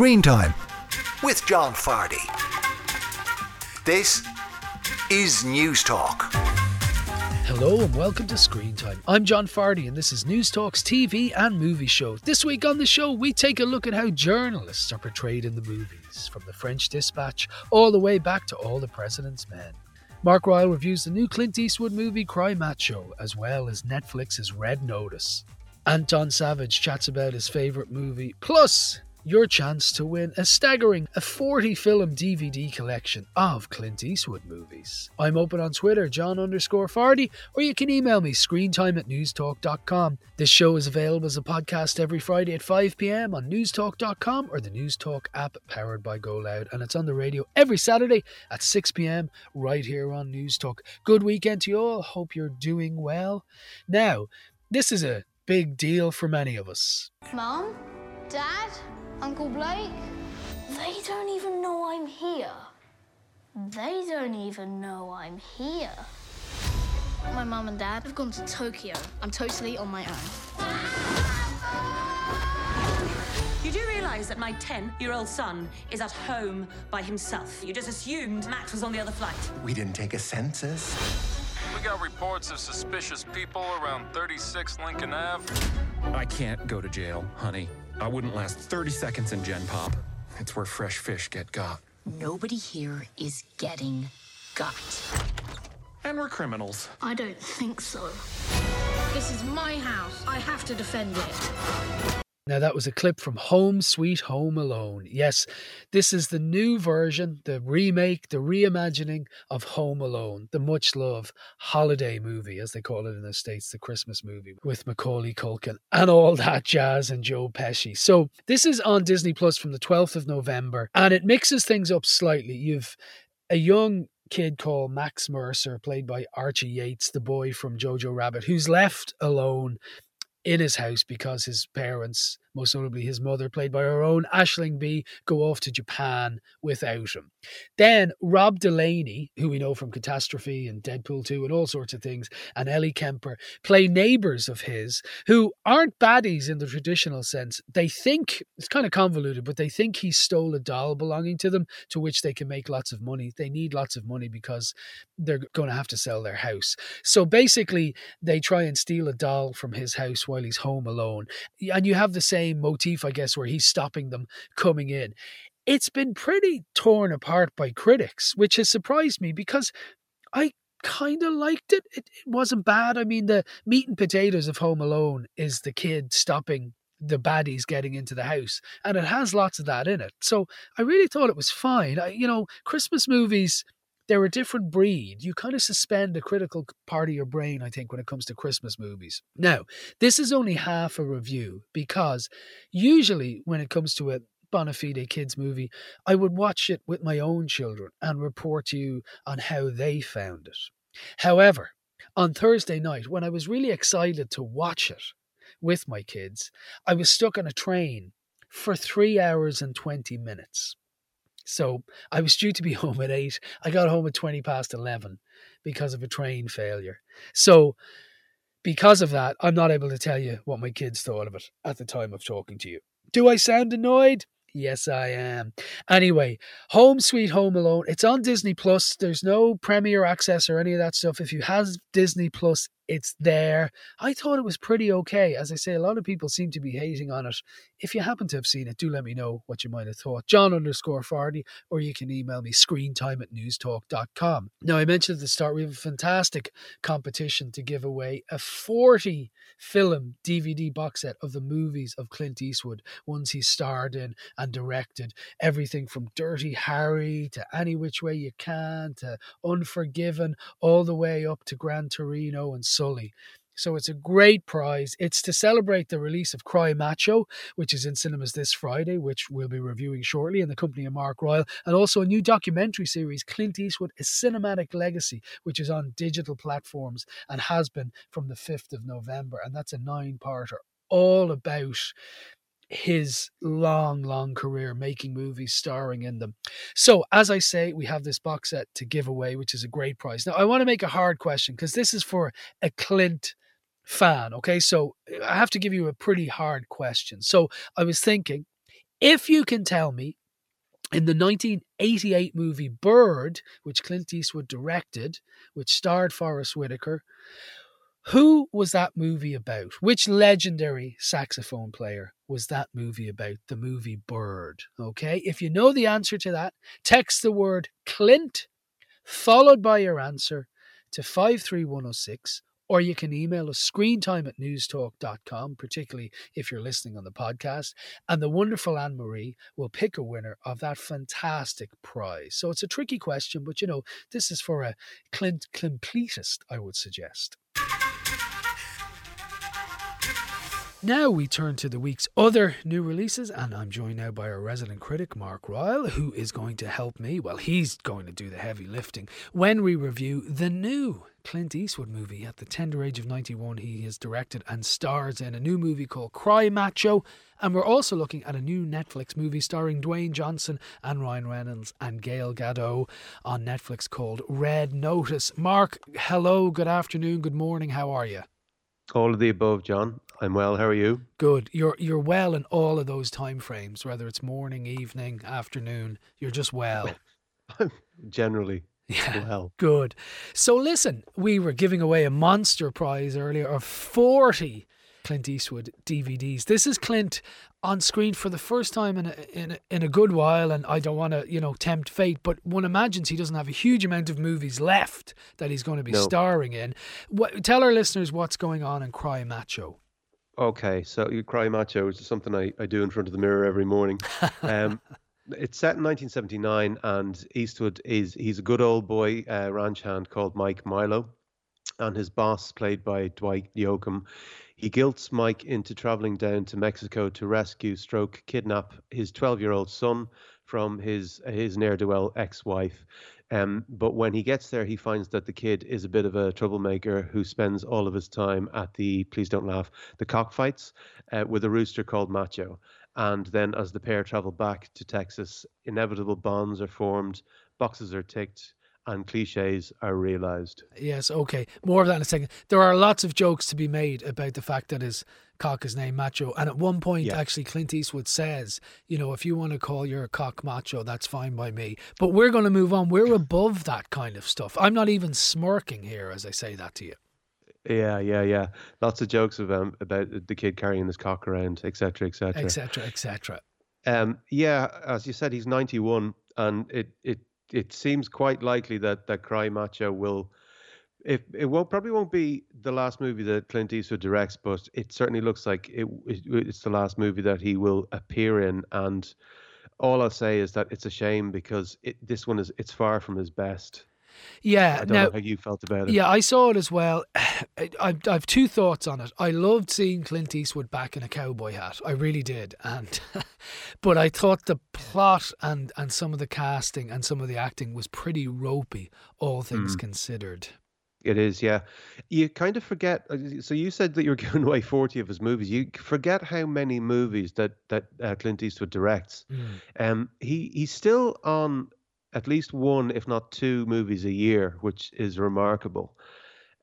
Screen Time with John Fardy. This is News Talk. Hello and welcome to Screen Time. I'm John Fardy and this is News Talk's TV and movie show. This week on the show, we take a look at how journalists are portrayed in the movies, from the French Dispatch all the way back to All the President's Men. Mark Ryle reviews the new Clint Eastwood movie Cry Macho, as well as Netflix's Red Notice. Anton Savage chats about his favourite movie, plus your chance to win a staggering a 40 film DVD collection of Clint Eastwood movies. I'm open on Twitter, John underscore Fardy, or you can email me screentime at newstalk.com. This show is available as a podcast every Friday at 5pm on newstalk.com or the Newstalk app powered by GoLoud, and it's on the radio every Saturday at 6pm right here on Newstalk. Good weekend to you all. Hope you're doing well. Now, this is a big deal for many of us. Mom? Dad? Uncle Blake? They don't even know I'm here. They don't even know I'm here. My mum and dad have gone to Tokyo. I'm totally on my own. You do realise that my 10 year old son is at home by himself. You just assumed Max was on the other flight. We didn't take a census. We got reports of suspicious people around 36 Lincoln Ave. I can't go to jail, honey. I wouldn't last 30 seconds in Gen Pop. It's where fresh fish get got. Nobody here is getting got. And we're criminals. I don't think so. This is my house. I have to defend it. Now, that was a clip from Home Sweet Home Alone. Yes, this is the new version, the remake, the reimagining of Home Alone, the much loved holiday movie, as they call it in the States, the Christmas movie with Macaulay Culkin and all that jazz and Joe Pesci. So, this is on Disney Plus from the 12th of November, and it mixes things up slightly. You've a young kid called Max Mercer, played by Archie Yates, the boy from Jojo Rabbit, who's left alone in his house because his parents, most notably his mother, played by our own Aisling Bea, go off to Japan without him. Then Rob Delaney, who we know from Catastrophe and Deadpool 2 and all sorts of things, and Ellie Kemper play neighbours of his who aren't baddies in the traditional sense. They think, it's kind of convoluted, but they think he stole a doll belonging to them to which they can make lots of money. They need lots of money because they're going to have to sell their house. So basically, they try and steal a doll from his house while he's home alone. And you have the same motif, I guess, where he's stopping them coming in. It's been pretty torn apart by critics, which has surprised me because I kind of liked it. it. It wasn't bad. I mean, the meat and potatoes of Home Alone is the kid stopping the baddies getting into the house, and it has lots of that in it. So I really thought it was fine. I, you know, Christmas movies they're a different breed. You kind of suspend a critical part of your brain, I think, when it comes to Christmas movies. Now, this is only half a review because usually when it comes to a bona fide kids movie, I would watch it with my own children and report to you on how they found it. However, on Thursday night, when I was really excited to watch it with my kids, I was stuck on a train for three hours and 20 minutes. So I was due to be home at eight. I got home at 20 past 11 because of a train failure. So, because of that, I'm not able to tell you what my kids thought of it at the time of talking to you. Do I sound annoyed? Yes, I am. Anyway, Home Sweet Home Alone. It's on Disney Plus. There's no Premier access or any of that stuff. If you have Disney Plus, it's there. I thought it was pretty okay. As I say, a lot of people seem to be hating on it. If you happen to have seen it, do let me know what you might have thought. John underscore Fardy, or you can email me screentime at newstalk.com. Now, I mentioned at the start, we have a fantastic competition to give away a 40 film DVD box set of the movies of Clint Eastwood, ones he starred in and directed. Everything from Dirty Harry to Any Which Way You Can to Unforgiven, all the way up to Gran Torino and Sully. So it's a great prize. It's to celebrate the release of Cry Macho, which is in cinemas this Friday, which we'll be reviewing shortly in the company of Mark Ryle, and also a new documentary series, Clint Eastwood: A Cinematic Legacy, which is on digital platforms and has been from the 5th of November. And that's a nine-parter all about his long, long career making movies, starring in them. So, as I say, we have this box set to give away, which is a great prize. Now, I want to make a hard question because this is for a Clint fan. Okay, so I have to give you a pretty hard question. So, I was thinking If you can tell me in the 1988 movie Bird, which Clint Eastwood directed, which starred Forest Whitaker, who was that movie about? Which legendary saxophone player was that movie about? The movie Bird. Okay. If you know the answer to that, text the word Clint followed by your answer to 53106 or you can email us screentime at newstalk.com, particularly if you're listening on the podcast. And the wonderful Anne Marie will pick a winner of that fantastic prize. So it's a tricky question, but you know, this is for a Clint completist, I would suggest. Now we turn to the week's other new releases, and I'm joined now by our resident critic, Mark Ryle, who is going to help me. Well, he's going to do the heavy lifting when we review the new Clint Eastwood movie. At the tender age of 91, he has directed and stars in a new movie called Cry Macho. And we're also looking at a new Netflix movie starring Dwayne Johnson and Ryan Reynolds and Gal Gadot on Netflix called Red Notice. Mark, hello, good afternoon, good morning, how are you? All of the above, John. I'm well. How are you? Good. You're you're well in all of those time frames, whether it's morning, evening, afternoon. You're just well. Generally. Yeah. Well. Good. So listen, we were giving away a monster prize earlier of 40 Clint Eastwood DVDs. This is Clint on screen for the first time in a, in a, in a good while, and I don't want to you know tempt fate, but one imagines he doesn't have a huge amount of movies left that he's going to be No. starring in. What, tell our listeners what's going on in Cry Macho. Okay, so you cry macho, which is something I, I do in front of the mirror every morning. Um, it's set in 1979, and Eastwood is he's a good old boy uh, ranch hand called Mike Milo, and his boss, played by Dwight Yoakam, he guilts Mike into traveling down to Mexico to rescue, stroke, kidnap his 12-year-old son from his his ne'er-do-well ex-wife. Um, but when he gets there, he finds that the kid is a bit of a troublemaker who spends all of his time at the please don't laugh the cockfights uh, with a rooster called Macho. And then, as the pair travel back to Texas, inevitable bonds are formed, boxes are ticked, and cliches are realized. Yes, okay. More of that in a second. There are lots of jokes to be made about the fact that his cock is named Macho. And at one point, Yeah. actually, Clint Eastwood says, you know, if you want to call your cock Macho, that's fine by me. But we're going to move on. We're above that kind of stuff. I'm not even smirking here as I say that to you. Yeah, yeah, yeah. Lots of jokes of, um, about the kid carrying his cock around, etc., etc. Etc., etc. Um, yeah, as you said, he's 91, and it it it seems quite likely that that Cry Macho will. If it won't probably won't be the last movie that Clint Eastwood directs, but it certainly looks like it, it it's the last movie that he will appear in. And all I'll say is that it's a shame because it, this one is it's far from his best. Yeah. I don't now, know how you felt about it. Yeah, I saw it as well. I, I have two thoughts on it. I loved seeing Clint Eastwood back in a cowboy hat. I really did, and but I thought the plot and and some of the casting and some of the acting was pretty ropey, all things Mm. considered. It is, yeah. You kind of forget. uh, So you said that you're giving away forty of his movies. You forget how many movies that that uh, Clint Eastwood directs. Um, he he's still on at least one, if not two, movies a year, which is remarkable.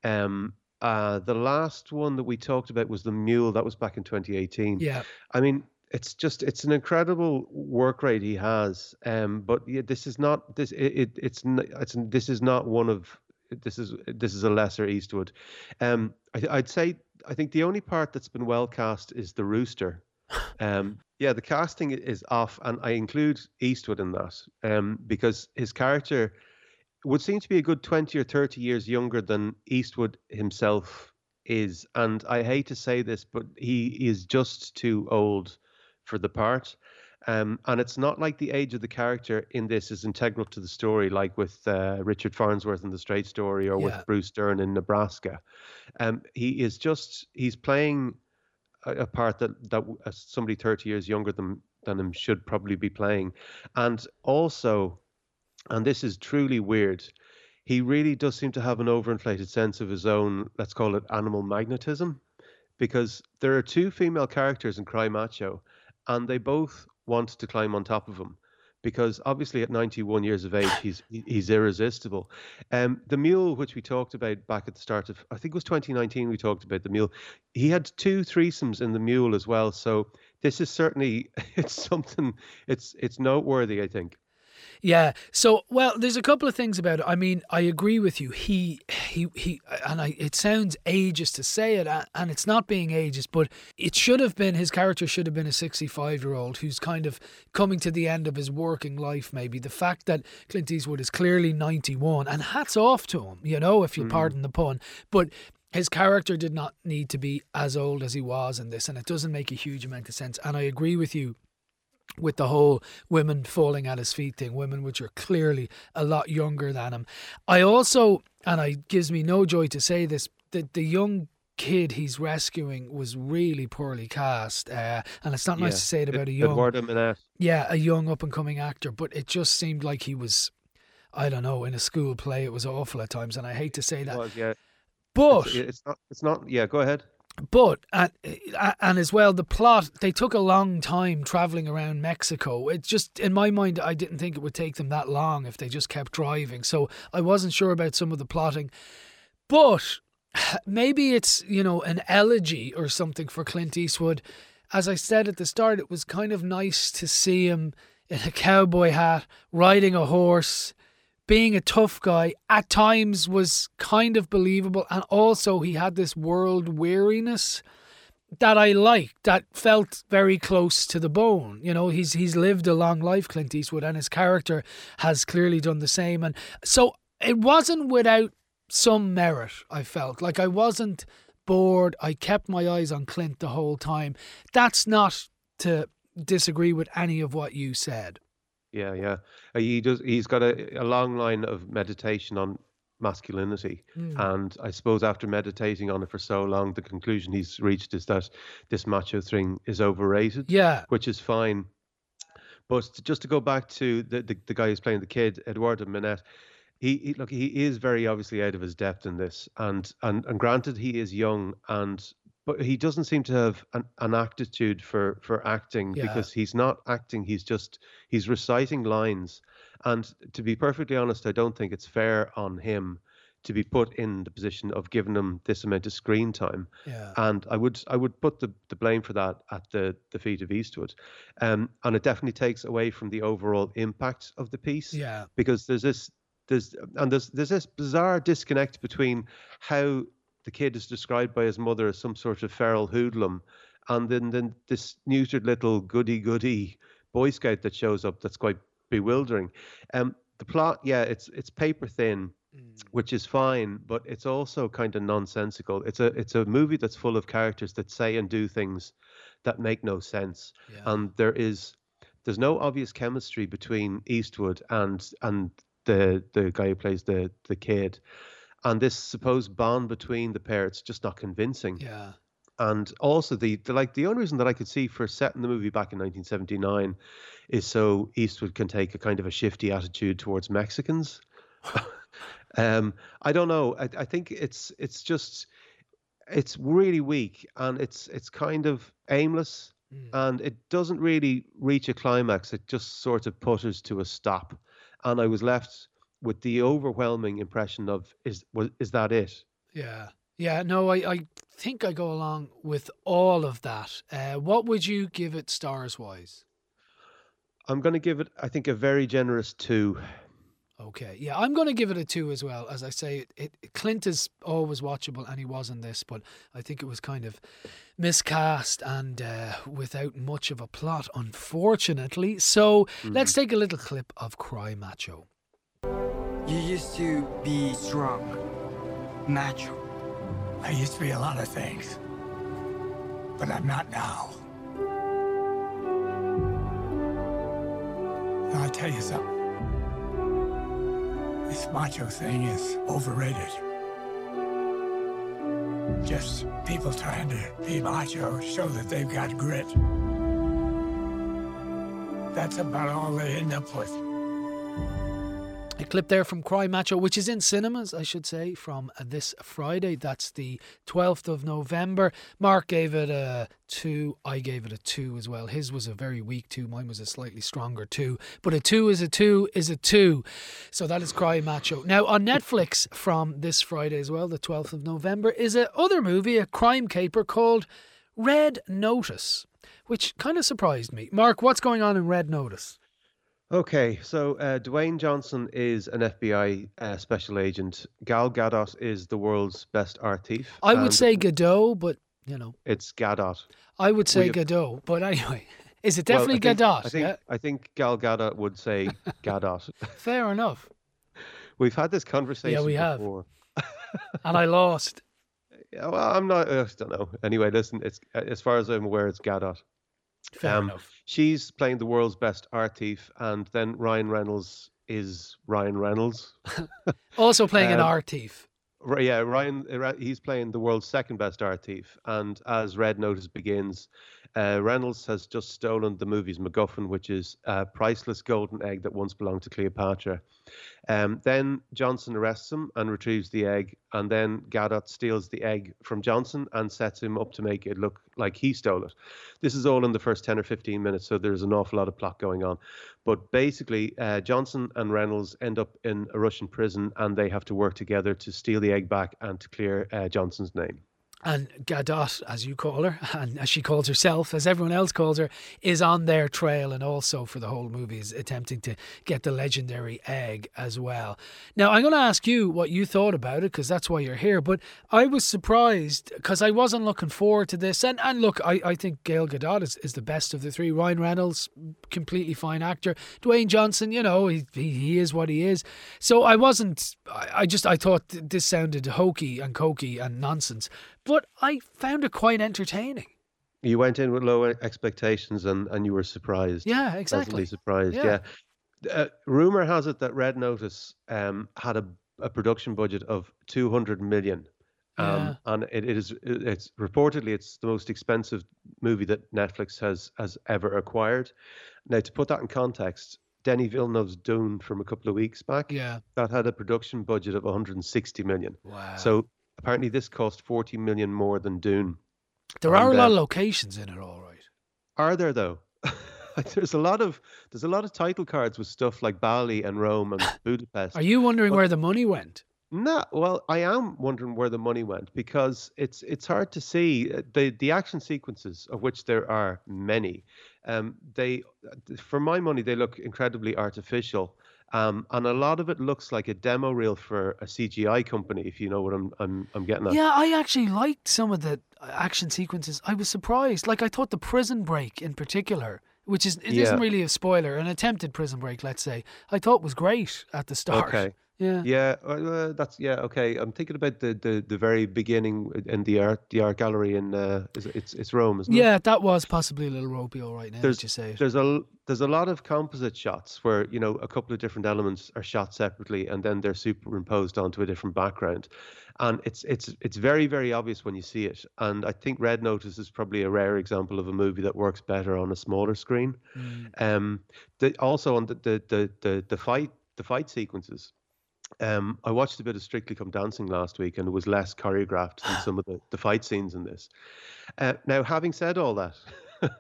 Um, uh, the last one that we talked about was the Mule. That was back in 2018. Yeah. I mean, it's just it's an incredible work rate he has. Um, but yeah, this is not this. It, it it's it's this is not one of this is this is a lesser Eastwood. Um, I, I'd say I think the only part that's been well cast is the rooster. Um, yeah, the casting is off, and I include Eastwood in that um, because his character would seem to be a good 20 or 30 years younger than Eastwood himself is. And I hate to say this, but he is just too old for the part. Um, and it's not like the age of the character in this is integral to the story, like with uh, Richard Farnsworth in The Straight Story or Yeah. with Bruce Dern in Nebraska. Um, he is just, he's playing a, part that, that somebody 30 years younger than, than him should probably be playing. And also, and this is truly weird. He really does seem to have an overinflated sense of his own, let's call it animal magnetism, because there are two female characters in Cry Macho, and they both want to climb on top of him. Because obviously at 91 years of age he's he's irresistible. Um, the mule which we talked about back at the start of I think it was 2019 we talked about the mule. He had two threesomes in the mule as well. So this is certainly it's something it's it's noteworthy I think. Yeah. So, well, there's a couple of things about it. I mean, I agree with you. He, he, he, and I. It sounds ageist to say it, and it's not being ageist, but it should have been his character should have been a 65 year old who's kind of coming to the end of his working life. Maybe the fact that Clint Eastwood is clearly 91, and hats off to him, you know, if you mm-hmm. pardon the pun, but. His character did not need to be as old as he was in this, and it doesn't make a huge amount of sense. And I agree with you with the whole women falling at his feet thing, women which are clearly a lot younger than him. I also, and it gives me no joy to say this, that the young kid he's rescuing was really poorly cast. Uh, and it's not nice to say it about a young, yeah, a young up and coming actor, but it just seemed like he was, I don't know, in a school play. It was awful at times, and I hate to say that. Was, yeah. But It's, it's not it's not yeah, go ahead. But and, and as well the plot they took a long time traveling around Mexico. It just in my mind I didn't think it would take them that long if they just kept driving. So I wasn't sure about some of the plotting. But maybe it's, you know, an elegy or something for Clint Eastwood. As I said at the start, it was kind of nice to see him in a cowboy hat, riding a horse, being a tough guy. At times was kind of believable, and also he had this world weariness that I liked, that felt very close to the bone. You know, he's he's lived a long life, Clint Eastwood, and his character has clearly done the same. And so it wasn't without some merit, I felt. Like I wasn't bored. I kept my eyes on Clint the whole time. That's not to disagree with any of what you said. Yeah, yeah. Uh, He does. He's got a, a long line of meditation on masculinity, Mm. and I suppose after meditating on it for so long, the conclusion he's reached is that this macho thing is overrated. Yeah. which is fine. But just to go back to the the, the guy who's playing the kid, Eduardo Minett, he, he look he is very obviously out of his depth in this, and and and granted he is young and. But he doesn't seem to have an, an aptitude for, for acting Yeah. because he's not acting. He's just he's reciting lines, and to be perfectly honest, I don't think it's fair on him to be put in the position of giving him this amount of screen time. Yeah. And I would I would put the, the blame for that at the, the feet of Eastwood. Um, and it definitely takes away from the overall impact of the piece. Yeah. Because there's this there's and there's there's this bizarre disconnect between how the kid is described by his mother as some sort of feral hoodlum and then, then this neutered little goody goody boy scout that shows up that's quite bewildering. Um the plot, yeah, it's it's paper thin which is fine, but it's also kind of nonsensical. It's a it's a movie that's full of characters that say and do things that make no sense, and there is there's no obvious chemistry between Eastwood and and the the guy who plays the the kid, and this supposed bond between the pair. It's just not convincing. Yeah. And also the, the like the only reason that I could see for setting the movie back in 1979 is so Eastwood can take a kind of a shifty attitude towards Mexicans. um, I don't know. I, I think it's it's just it's really weak and it's it's kind of aimless and it doesn't really reach a climax. It just sort of putters to a stop, and I was left with the overwhelming impression of is was is that it? Yeah. Yeah, no, I, I think I go along with all of that. Uh, what would you give it stars wise? I'm going to give it, I think, a very generous two. Okay, yeah, I'm going to give it a two as well. As I say, it, it Clint is always watchable, and he was in this, but I think it was kind of miscast and uh, without much of a plot, unfortunately. So let's take a little clip of Cry Macho. You used to be strong, macho. I used to be a lot of things, but I'm not now. I'll tell you something. This macho thing is overrated. Just people trying to be macho, show that they've got grit. That's about all they end up with. A clip there from Cry Macho, which is in cinemas, I should say, from this Friday. That's the 12th of November. Mark gave it a two. I gave it a two as well. His was a very weak two. Mine was a slightly stronger two. But a two is a two is a two. So that is Cry Macho. Now, on Netflix from this Friday as well, the 12th of November, is a other movie, a crime caper called Red Notice, which kind of surprised me. Mark, what's going on in Red Notice? Okay, so uh, Dwayne Johnson is an FBI uh, special agent. Gal Gadot is the world's best art thief. I would say Godot, but you know, it's Gadot. I would say We- Godot, but anyway, is it Well, definitely I think, Gadot? I think yeah, I think Gal Gadot would say Gadot. fair enough. We've had this conversation. Yeah, we have. before. And I lost. Yeah, well, I'm not. uh, I don't know. Anyway, listen. It's as far as I'm aware, it's Gadot. Fair Um, enough. She's playing the world's best art thief, and then Ryan Reynolds is Ryan Reynolds. Also playing an um, art thief. Yeah, Ryan. uh, He's playing the world's second best art thief, and as Red Notice begins, uh, Reynolds has just stolen the movie's MacGuffin, which is a priceless golden egg that once belonged to Cleopatra. Um, then Johnson arrests him and retrieves the egg, and then Gadot steals the egg from Johnson and sets him up to make it look like he stole it. This is all in the first 10 or 15 minutes, so there's an awful lot of plot going on. But basically, uh, Johnson and Reynolds end up in a Russian prison, and they have to work together to steal the egg back and to clear uh, Johnson's name. And Gadot, as you call her, and as she calls herself, as everyone else calls her, is on their trail and also for the whole movie is attempting to get the legendary egg as well. Now, I'm going to ask you what you thought about it because that's why you're here. But I was surprised because I wasn't looking forward to this. And, and look, I, I think Gail Gadot is, is the best of the three. Ryan Reynolds, completely fine actor. Dwayne Johnson, you know, he, he, he is what he is. So I wasn't, I, I just, I thought this sounded hokey and cokey and nonsense. But I found it quite entertaining. You went in with low expectations, and, and you were surprised. Yeah, Pleasantly exactly. surprised. Yeah. Yeah. Uh, rumor has it that Red Notice um, had a, a production budget of 200 million. Um, and it, it is it- it's reportedly it's the most expensive movie that Netflix has has ever acquired. Now to put that in context, Denis Villeneuve's Dune from a couple of weeks back Yeah. that had a production budget of 160 million. Wow. So apparently this cost 40 million more than Dune. There are a lot uh, of locations in it, all right. Are there though? there's a lot of there's a lot of title cards with stuff like Bali and Rome and Budapest. Are you wondering But- where the money went? No, well, I am wondering where the money went because it's it's hard to see Uh, the the action sequences of which there are many. Um, they, for my money, they look incredibly artificial, um, and a lot of it looks like a demo reel for a CGI company. If you know what I'm I'm I'm getting at. Yeah, I actually liked some of the action sequences. I was surprised. Like I thought the prison break in particular, which is it Yeah. not really a spoiler, an attempted prison break, let's say, I thought was great at the start. Okay. Yeah. Yeah, uh, that's yeah. Okay, I'm thinking about the, the, the very beginning in the art the art gallery in uh, is it's it's Rome, isn't it? Yeah, that was possibly a little ropey, all right. Now there's say there's a there's a lot of composite shots where you know a couple of different elements are shot separately and then they're superimposed onto a different background, and it's it's it's very very obvious when you see it. And I think Red Notice is probably a rare example of a movie that works better on a smaller screen. Mm. Um, the, also on the the, the the the fight the fight sequences. Um, I watched a bit of Strictly Come Dancing last week, and it was less choreographed than some of the, the fight scenes in this. Uh, now, having said all that,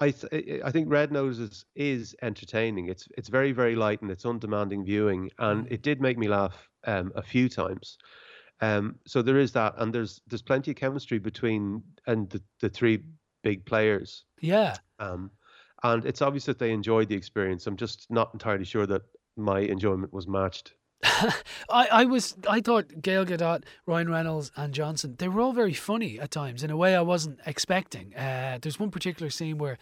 I th- I think Red Notice is entertaining. It's it's very very light and it's undemanding viewing, and it did make me laugh um, a few times. Um, so there is that, and there's there's plenty of chemistry between and the, the three big players. Yeah. Um, and it's obvious that they enjoyed the experience. I'm just not entirely sure that my enjoyment was matched. I, I was I thought Gail Gadot, Ryan Reynolds, and Johnson they were all very funny at times in a way I wasn't expecting. Uh, there's one particular scene where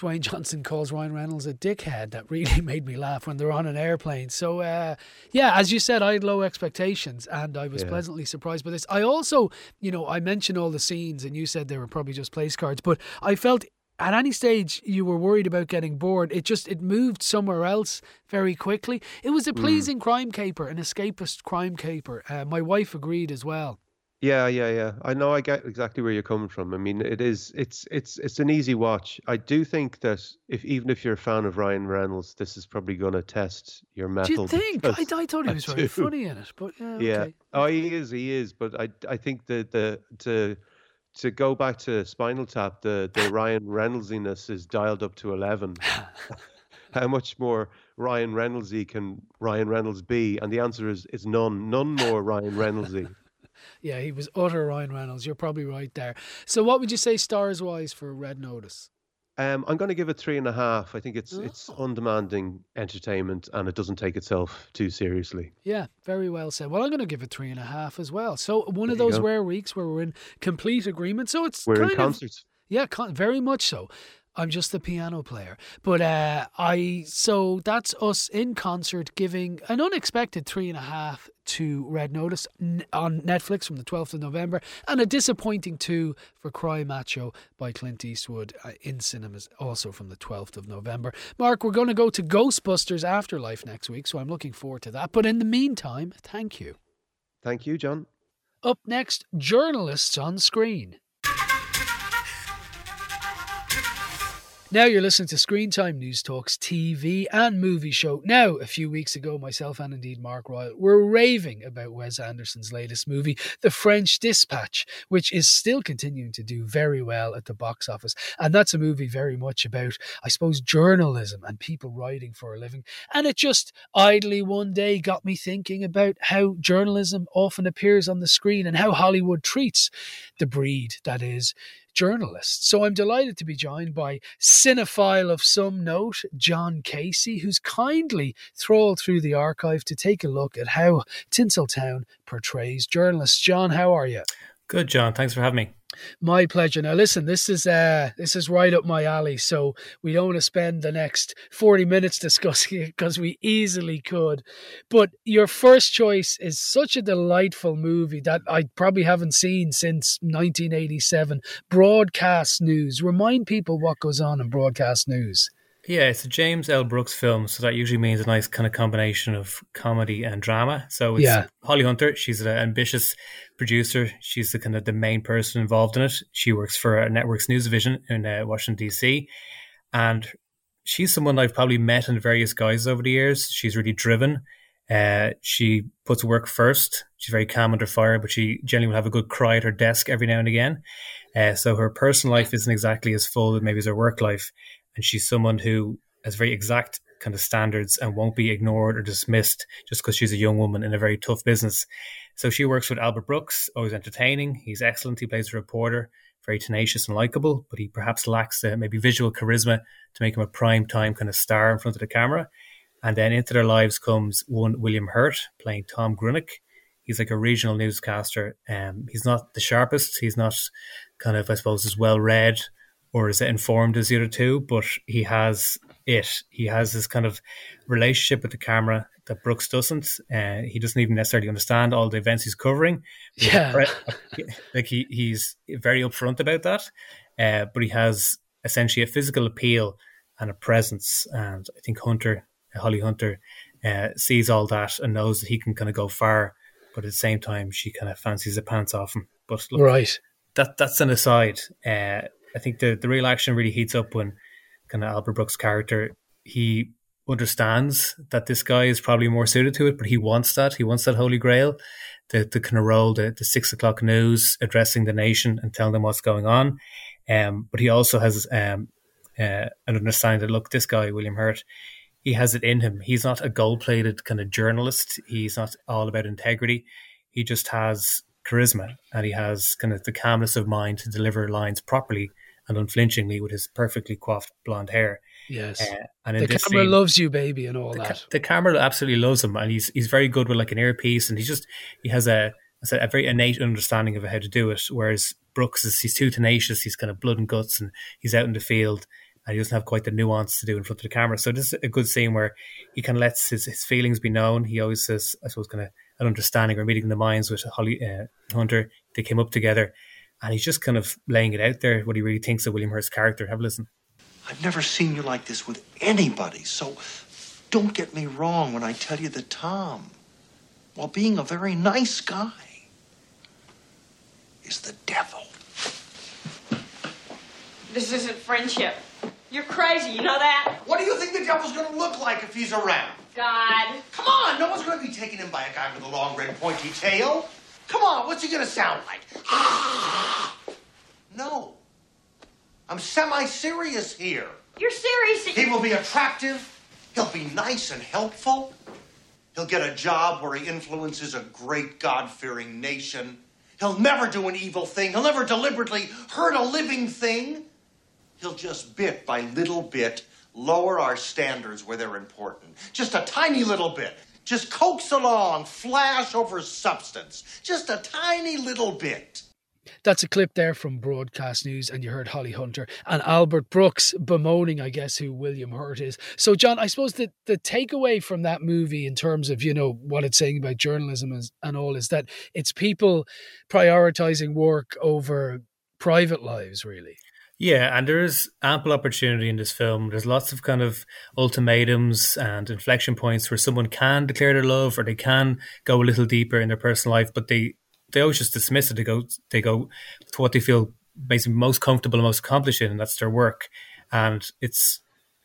Dwayne Johnson calls Ryan Reynolds a dickhead that really made me laugh when they're on an airplane. So uh, yeah, as you said, I had low expectations and I was Yeah. pleasantly surprised by this. I also, you know, I mentioned all the scenes and you said they were probably just place cards, but I felt at any stage you were worried about getting bored. It just it moved somewhere else very quickly. It was a Mm. pleasing crime caper, an escapist crime caper. Uh, my wife agreed as well. Yeah, yeah, yeah. I know. I get exactly where you're coming from. I mean, it is. It's it's it's an easy watch. I do think that if even if you're a fan of Ryan Reynolds, this is probably going to test your mettle. Do you think? I, I thought he was very funny in it, but yeah, Yeah. okay. Oh, he is. He is. But I I think that the to to go back to Spinal Tap, the the Ryan Reynoldsiness is dialed up to eleven. How much more Ryan Reynoldsy can Ryan Reynolds be? And the answer is is none. None more Ryan Reynoldsy. Yeah, he was utter Ryan Reynolds. You're probably right there. So, what would you say stars wise for Red Notice? Um, I'm going to give it three and a half. I think it's Oh. it's undemanding entertainment and it doesn't take itself too seriously. Yeah, very well said. Well, I'm going to give it three and a half as well. So, one of There you those rare weeks where we're in complete agreement. So, it's We're kind in of concert. Yeah, con- very much so. I'm just the piano player. But uh, I so that's us in concert giving an unexpected three and a half to Red Notice on Netflix from the 12th of November, and a disappointing two for Cry Macho by Clint Eastwood uh, in cinemas also from the 12th of November. Mark, we're going to go to Ghostbusters Afterlife next week, so I'm looking forward to that. But in the meantime, thank you. Thank you, John. Up next, journalists on screen. Now you're listening to Screen Time News Talks TV and movie show. Now, a few weeks ago, myself and indeed Mark Ryle were raving about Wes Anderson's latest movie, The French Dispatch, which is still continuing to do very well at the box office. And that's a movie very much about, I suppose, journalism and people writing for a living. And it just idly one day got me thinking about how journalism often appears on the screen and how Hollywood treats the breed that is journalists. So I'm delighted to be joined by cinephile of some note, John Casey, who's kindly trawled through the archive to take a look at how Tinseltown portrays journalists. John, how are you? Good, John. Thanks for having me. My pleasure. Now listen, this is uh this is right up my alley, so we don't want to spend the next 40 minutes discussing it because we easily could. But your first choice is such a delightful movie that I probably haven't seen since 1987. Broadcast news. Remind people what goes on in broadcast news. Yeah, it's a James L. Brooks film, so that usually means a nice kind of combination of comedy and drama. So it's Yeah. Holly Hunter. She's an ambitious producer. She's the kind of the main person involved in it. She works for a Networks News Division in uh, Washington D.C. and she's someone I've probably met in various guises over the years. She's really driven. Uh, she puts work first. She's very calm under fire, but she generally will have a good cry at her desk every now and again. Uh, so her personal life isn't exactly as full as maybe as her work life. And she's someone who has very exact kind of standards and won't be ignored or dismissed just because she's a young woman in a very tough business. So she works with Albert Brooks, always entertaining. He's excellent. He plays a reporter, very tenacious and likable, but he perhaps lacks uh, maybe visual charisma to make him a prime time kind of star in front of the camera. And then into their lives comes one William Hurt playing Tom Grunick. He's like a regional newscaster. Um, he's not the sharpest. He's not kind of, I suppose, as well read or as informed as the other two, but he has it. He has this kind of relationship with the camera that Brooks doesn't. Uh, he doesn't even necessarily understand all the events he's covering. Yeah. like he, he's very upfront about that, uh, but he has essentially a physical appeal and a presence. And I think Hunter, Holly Hunter, uh, sees all that and knows that he can kind of go far, but at the same time, she kind of fancies the pants off him. But look, Right. that that's an aside. Uh, I think the the real action really heats up when kind of Albert Brooks' character he understands that this guy is probably more suited to it, but he wants that. He wants that holy grail, the the kind of role, the, the six o'clock news, addressing the nation and telling them what's going on. Um, but he also has um, uh, an understanding that look, this guy William Hurt, he has it in him. He's not a gold plated kind of journalist. He's not all about integrity. He just has charisma and he has kind of the calmness of mind to deliver lines properly and unflinchingly with his perfectly coiffed blonde hair. Yes. Uh, and in the this camera scene- loves you, baby, and all the, that. ca- the camera absolutely loves him, and he's he's very good with like an earpiece, and he's just he has a a a very innate understanding of how to do it. Whereas Brooks is he's too tenacious, he's kind of blood and guts, and he's out in the field, and he doesn't have quite the nuance to do in front of the camera. So this is a good scene where he kind of lets his, his feelings be known. He always says, I suppose, kind of an understanding or meeting the minds with Holly uh, Hunter. They came up together, and he's just kind of laying it out there what he really thinks of William Hurt's character. Have a listen. I've never seen you like this with anybody, so don't get me wrong when I tell you that Tom, while being a very nice guy, is the devil. This isn't friendship. You're crazy, you know that? What do you think the devil's gonna look like if he's around? God. Come on, no one's gonna be taken in by a guy with a long red pointy tail. Come on, what's he gonna sound like? no. I'm semi serious here. You're serious? He will be attractive, he'll be nice and helpful, he'll get a job where he influences a great God fearing nation. He'll never do an evil thing, he'll never deliberately hurt a living thing. He'll just bit by little bit lower our standards where they're important. Just a tiny little bit. Just coax along, flash over substance. Just a tiny little bit. That's a clip there from Broadcast News, and you heard Holly Hunter and Albert Brooks bemoaning, I guess, who William Hurt is. So, John, I suppose the, the takeaway from that movie, in terms of, you know, what it's saying about journalism is, and all, is that it's people prioritizing work over private lives, really. Yeah, and there's ample opportunity in this film. There's lots of kind of ultimatums and inflection points where someone can declare their love or they can go a little deeper in their personal life, but they they always just dismiss it. They go they go to what they feel basically most comfortable and most accomplished in, and that's their work. And it's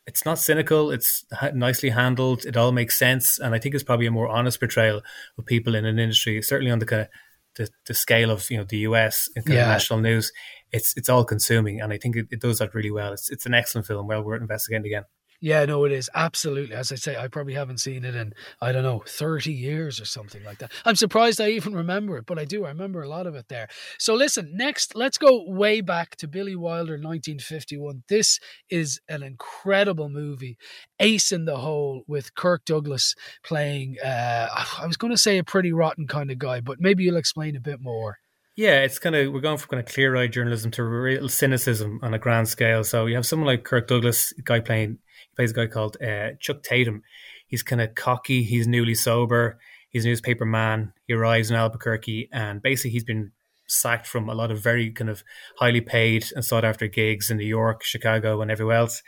it's not cynical. It's nicely handled. It all makes sense, and I think it's probably a more honest portrayal of people in an industry, certainly on the kind of the, the scale of you know the US international yeah. news it's it's all consuming, and I think it, it does that really well. It's it's an excellent film, well worth investigating again. Yeah, no, it is absolutely. As I say, I probably haven't seen it in I don't know thirty years or something like that. I'm surprised I even remember it, but I do. I remember a lot of it there. So listen, next, let's go way back to Billy Wilder, 1951. This is an incredible movie, Ace in the Hole, with Kirk Douglas playing. Uh, I was going to say a pretty rotten kind of guy, but maybe you'll explain a bit more. Yeah, it's kind of we're going from kind of clear eyed journalism to real cynicism on a grand scale. So you have someone like Kirk Douglas, guy playing he plays a guy called uh, Chuck Tatum. He's kind of cocky. He's newly sober. He's a newspaper man. He arrives in Albuquerque, and basically he's been sacked from a lot of very kind of highly paid and sought after gigs in New York, Chicago, and everywhere else.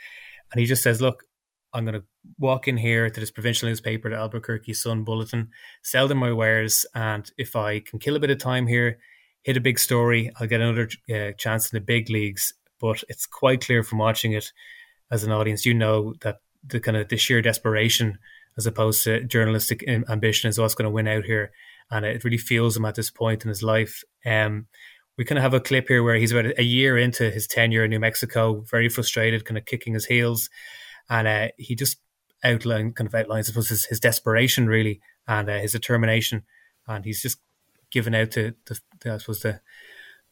And he just says, "Look, I'm going to walk in here to this provincial newspaper, the Albuquerque Sun Bulletin, sell them my wares, and if I can kill a bit of time here." Hit a big story. I'll get another uh, chance in the big leagues. But it's quite clear from watching it as an audience, you know that the kind of the sheer desperation as opposed to journalistic ambition is what's going to win out here. And it really feels him at this point in his life. Um, we kind of have a clip here where he's about a year into his tenure in New Mexico, very frustrated, kind of kicking his heels. And uh, he just outline kind of outlines, I suppose, his, his desperation really and uh, his determination. And he's just given out to the, I suppose the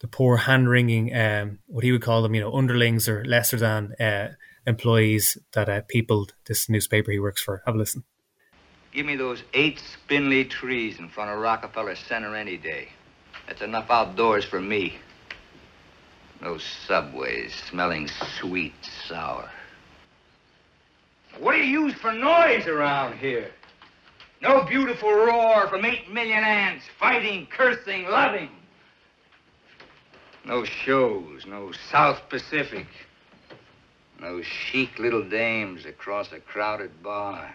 the poor hand wringing, um, what he would call them, you know, underlings or lesser than uh, employees that uh, peopled this newspaper he works for. Have a listen. Give me those eight spindly trees in front of Rockefeller Center any day. That's enough outdoors for me. No subways smelling sweet sour. What do you use for noise around here? No beautiful roar from eight million ants fighting, cursing, loving. No shows, no South Pacific. No chic little dames across a crowded bar.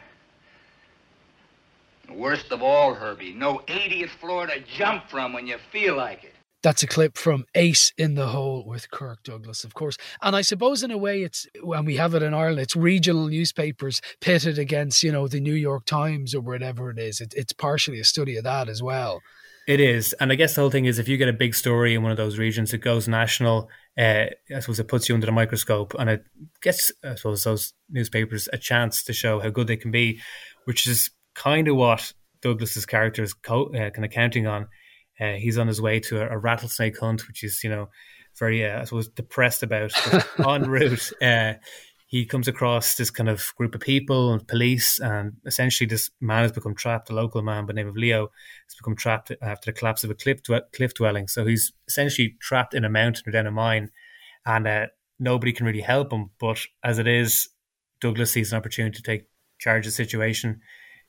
Worst of all, Herbie, no 80th floor to jump from when you feel like it. That's a clip from Ace in the Hole with Kirk Douglas, of course. And I suppose, in a way, it's when we have it in Ireland, it's regional newspapers pitted against, you know, the New York Times or whatever it is. It, it's partially a study of that as well. It is. And I guess the whole thing is if you get a big story in one of those regions, it goes national. Uh, I suppose it puts you under the microscope and it gets, I suppose, those newspapers a chance to show how good they can be, which is kind of what Douglas's character is co- uh, kind of counting on uh, he's on his way to a, a, rattlesnake hunt, which is you know very uh, I suppose depressed about. en route, uh, he comes across this kind of group of people and police, and essentially this man has become trapped. A local man by the name of Leo has become trapped after the collapse of a cliff cliff dwelling. So he's essentially trapped in a mountain or down a mine, and uh, nobody can really help him. But as it is, Douglas sees an opportunity to take charge of the situation.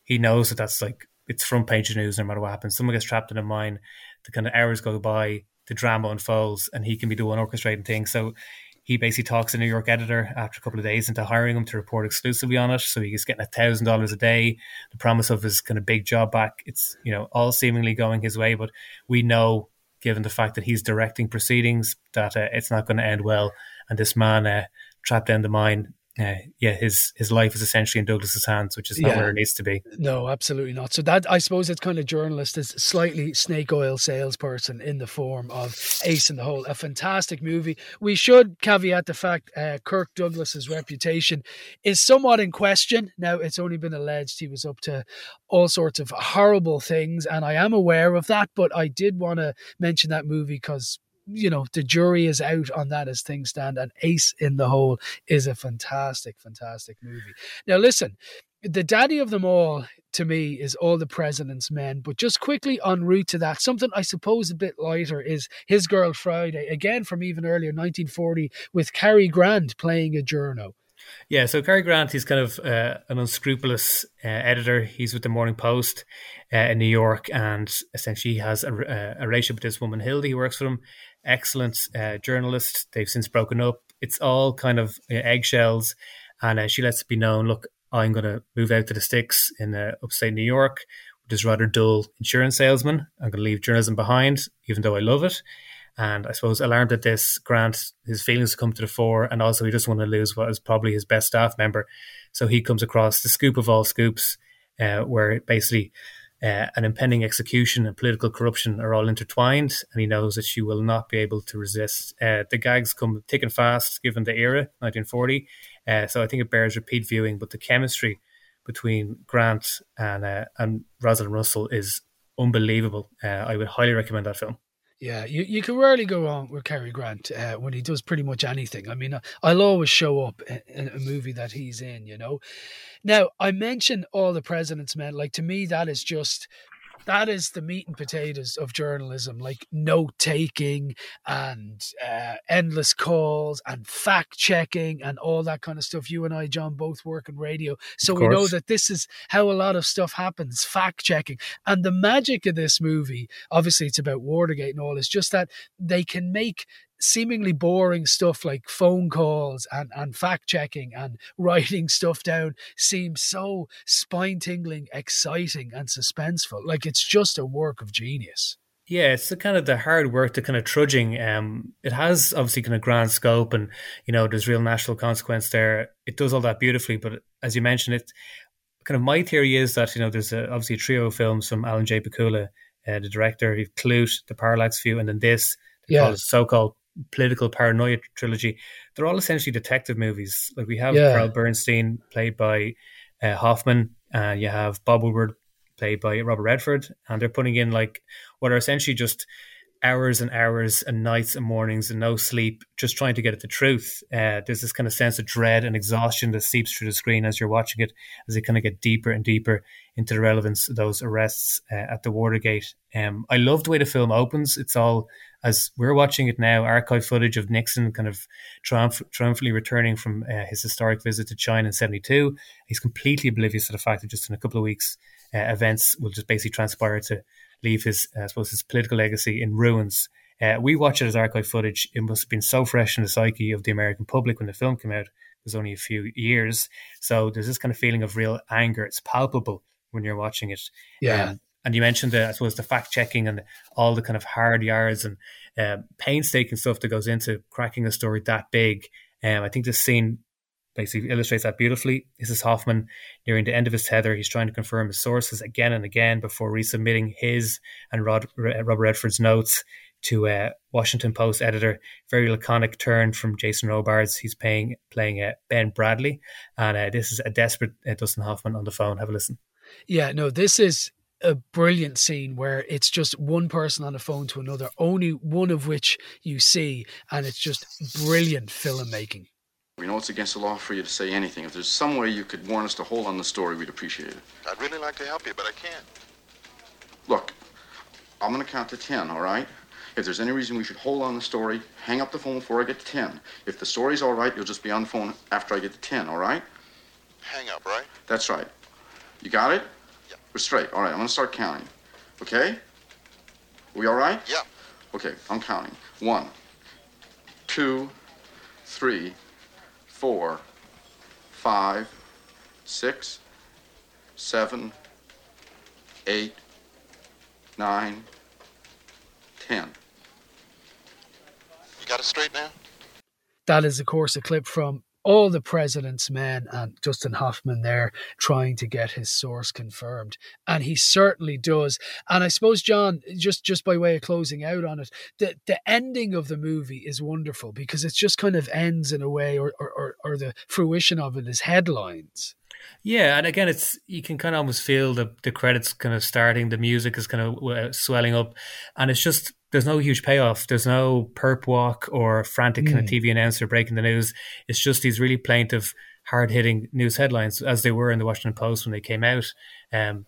He knows that that's like it's front page news no matter what happens. Someone gets trapped in a mine, the kind of hours go by, the drama unfolds, and he can be the one orchestrating things. So he basically talks a New York editor after a couple of days into hiring him to report exclusively on it. So he's getting a thousand dollars a day, the promise of his kind of big job back. It's you know all seemingly going his way, but we know given the fact that he's directing proceedings, that uh, it's not going to end well. And this man uh, trapped in the mine uh, yeah, his his life is essentially in Douglas's hands, which is not yeah. where it needs to be. No, absolutely not. So that I suppose it's kind of journalist is slightly snake oil salesperson in the form of Ace in the Hole, a fantastic movie. We should caveat the fact uh, Kirk Douglas's reputation is somewhat in question. Now it's only been alleged he was up to all sorts of horrible things, and I am aware of that. But I did want to mention that movie because you know, the jury is out on that as things stand. And Ace in the Hole is a fantastic, fantastic movie. Now, listen, the daddy of them all to me is all the president's men. But just quickly en route to that, something I suppose a bit lighter is His Girl Friday, again from even earlier, 1940, with Cary Grant playing a journo. Yeah, so Cary Grant, he's kind of uh, an unscrupulous uh, editor. He's with the Morning Post uh, in New York, and essentially he has a, a, relationship with this woman, Hilda, who works for him excellent uh, journalist. They've since broken up. It's all kind of uh, eggshells, and uh, she lets it be known. Look, I'm going to move out to the sticks in upstate New York with this rather dull insurance salesman. I'm going to leave journalism behind, even though I love it. And I suppose alarmed at this, Grant his feelings come to the fore, and also he doesn't want to lose what is probably his best staff member. So he comes across the scoop of all scoops, uh, where basically uh, an impending execution and political corruption are all intertwined, and he knows that she will not be able to resist. Uh, the gags come thick and fast, given the era, 1940. Uh, so I think it bears repeat viewing, but the chemistry between Grant and uh, and Rosalind Russell is unbelievable. Uh, I would highly recommend that film. Yeah, you, you can rarely go wrong with Cary Grant uh, when he does pretty much anything. I mean, I'll always show up in a movie that he's in, you know. Now, I mentioned all the president's men. Like, to me, that is just that is the meat and potatoes of journalism, like note taking and uh, endless calls and fact checking and all that kind of stuff. You and I, John, both work in radio, so we know that this is how a lot of stuff happens fact checking. And the magic of this movie, obviously, it's about Watergate and all, is just that they can make seemingly boring stuff like phone calls and, and fact checking and writing stuff down seems so spine tingling, exciting, and suspenseful. Like it's just a work of genius. Yeah, it's the kind of the hard work, the kind of trudging. Um, it has obviously kind of grand scope, and you know there's real national consequence there. It does all that beautifully, but as you mentioned, it kind of my theory is that you know there's a, obviously a trio of films from Alan J. Pakula, uh, the director, Klute, The Parallax View, and then this, yeah. so-called political paranoia trilogy, they're all essentially detective movies. Like we have yeah. Carl Bernstein played by uh, Hoffman, uh, you have Bob Woodward played by Robert Redford, and they're putting in like what are essentially just hours and hours and nights and mornings and no sleep, just trying to get at the truth. Uh, there's this kind of sense of dread and exhaustion that seeps through the screen as you're watching it, as they kind of get deeper and deeper into the relevance of those arrests uh, at the Watergate. Um, I love the way the film opens. It's all as we're watching it now, archive footage of Nixon kind of triumph- triumphantly returning from uh, his historic visit to China in 72. He's completely oblivious to the fact that just in a couple of weeks, uh, events will just basically transpire to leave his, uh, I suppose, his political legacy in ruins. Uh, we watch it as archive footage. It must have been so fresh in the psyche of the American public when the film came out. It was only a few years. So there's this kind of feeling of real anger. It's palpable when you're watching it. Yeah. Um, and you mentioned the, I suppose the fact checking and all the kind of hard yards and uh, painstaking stuff that goes into cracking a story that big. Um, I think this scene basically illustrates that beautifully. This is Hoffman nearing the end of his tether. He's trying to confirm his sources again and again before resubmitting his and Rod, Robert Redford's notes to a Washington Post editor. Very laconic turn from Jason Robards. He's playing playing uh, Ben Bradlee. and uh, this is a desperate uh, Dustin Hoffman on the phone. Have a listen. Yeah, no, this is a brilliant scene where it's just one person on the phone to another, only one of which you see, and it's just brilliant filmmaking. We know it's against the law for you to say anything. If there's some way you could warn us to hold on the story, we'd appreciate it. I'd really like to help you, but I can't. Look, I'm going to count to 10, all right? If there's any reason we should hold on the story, hang up the phone before I get to 10. If the story's all right, you'll just be on the phone after I get to 10, all right? Hang up, right? That's right. You got it? We're straight. All right, I'm going to start counting. Okay? We all right? Yeah. Okay, I'm counting. One, two, three, four, five, six, seven, eight, nine, ten. You got it straight now? That is, of course, a clip from all the president's men and Dustin Hoffman there trying to get his source confirmed and he certainly does. And I suppose John just just by way of closing out on it the the ending of the movie is wonderful because it just kind of ends in a way or or, or, or the fruition of it is headlines yeah, and again, it's you can kind of almost feel the the credits kind of starting, the music is kind of uh, swelling up, and it's just there's no huge payoff. There's no perp walk or frantic mm. kind of hmm. TV announcer breaking the news. It's just these really plaintive, hard hitting news headlines, as they were in the Washington Post when they came out, um,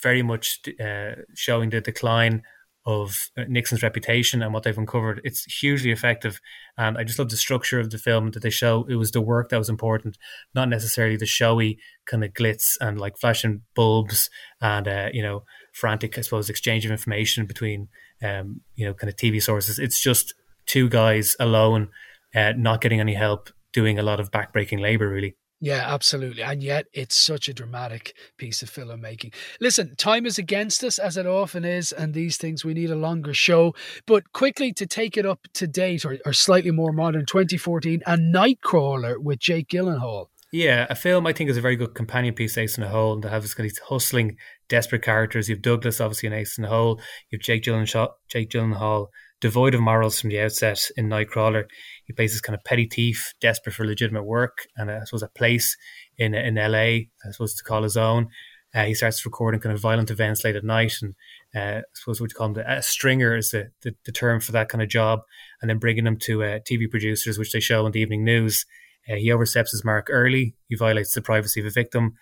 very much uh, showing the decline of uh, Nixon's reputation and what they've uncovered. It's hugely effective, and I just love the structure of the film that they show. It was the work that was important, not necessarily the showy kind of glitz and like flashing bulbs and uh, you know frantic, I suppose, exchange of information between um, you know kind of TV sources. It's just two guys alone, uh, not getting any help, doing a lot of backbreaking labor, really. Yeah, absolutely. And yet it's such a dramatic piece of filmmaking. Listen, time is against us, as it often is, and these things we need a longer show. But quickly to take it up to date or, or slightly more modern, 2014, a Nightcrawler with Jake Gyllenhaal. Yeah, a film I think is a very good companion piece, Ace in the Hole, and to have these hustling, desperate characters. You've Douglas, obviously, in Ace in the Hole. You've Jake Gyllenhaal, Jake Gyllenhaal, devoid of morals from the outset in Nightcrawler. He plays this kind of petty thief, desperate for legitimate work, and uh, I suppose a place in in LA, I suppose to call his own. Uh, he starts recording kind of violent events late at night, and uh, I suppose what you call him a stringer is the, the, the term for that kind of job, and then bringing them to uh, TV producers, which they show in the evening news. Uh, he oversteps his mark early. He violates the privacy of a victim.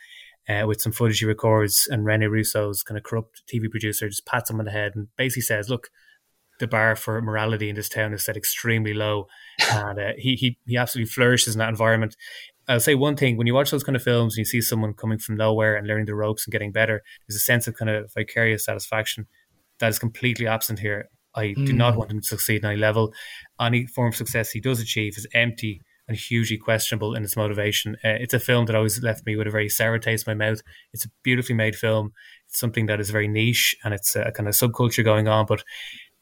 Uh, with some footage he records, and Rene Russo's kind of corrupt TV producer just pats him on the head and basically says, "Look, the bar for morality in this town is set extremely low, and uh, he he he absolutely flourishes in that environment. I'll say one thing: when you watch those kind of films, and you see someone coming from nowhere and learning the ropes and getting better, there's a sense of kind of vicarious satisfaction that is completely absent here. I mm. do not hmm. want him to succeed at any level. Any form of success he does achieve is empty and hugely questionable in its motivation. Uh, it's a film that always left me with a very sour taste in my mouth. It's a beautifully made film. It's something that is very niche and it's a kind of subculture going on, but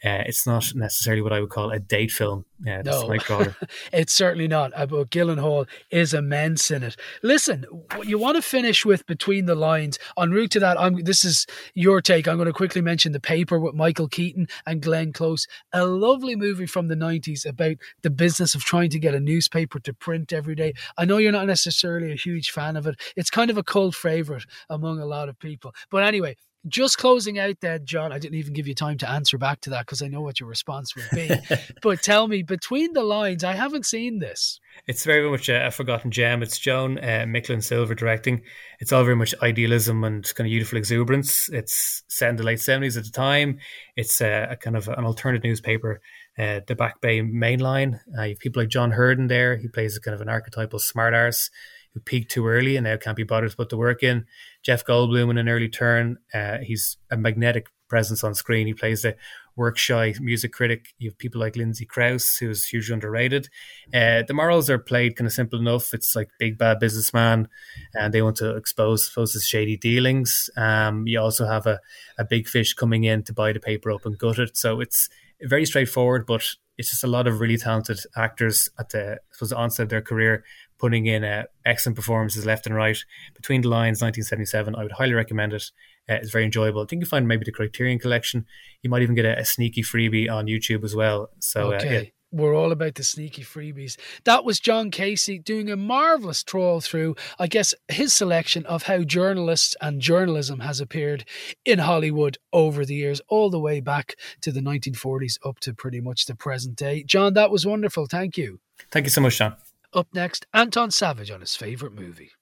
uh, it's not necessarily what I would call a date film. Yeah, no, it's certainly not. Uh, but Gyllenhaal is immense in it. Listen, you want to finish with Between the Lines. En route to that, I'm, this is your take. I'm going to quickly mention The Paper with Michael Keaton and Glenn Close. A lovely movie from the 90s about the business of trying to get a newspaper to print every day. I know you're not necessarily a huge fan of it. It's kind of a cult favorite among a lot of people. But anyway, just closing out there, John, I didn't even give you time to answer back to that because I know what your response would be. but tell me, between the lines, I haven't seen this. It's very much a, a forgotten gem. It's Joan uh, Micklin Silver directing. It's all very much idealism and kind of youthful exuberance. It's set in the late 70s at the time. It's a, a kind of an alternative newspaper, uh, the Back Bay mainline. Uh, you have people like John Heard in there. He plays a kind of an archetypal smart arse who peaked too early and now can't be bothered to put the work in. Jeff Goldblum in an early turn. Uh, he's a magnetic presence on screen. He plays the work shy music critic. You have people like Lindsay Crouse, who's hugely underrated. Uh, the morals are played kind of simple enough. It's like big bad businessman, and they want to expose, his shady dealings. Um, you also have a, a big fish coming in to buy the paper up and gut it. So it's very straightforward, but it's just a lot of really talented actors at the, the onset of their career putting in uh, excellent performances left and right. Between the Lines, 1977, I would highly recommend it. Uh, it's very enjoyable. I think you find maybe the Criterion Collection. You might even get a, a sneaky freebie on YouTube as well. So, uh, okay. Yeah. We're all about the sneaky freebies. That was John Casey doing a marvelous trawl through, I guess, his selection of how journalists and journalism has appeared in Hollywood over the years, all the way back to the 1940s up to pretty much the present day. John, that was wonderful. Thank you. Thank you so much, John. Up next, Anton Savage on his favourite movie.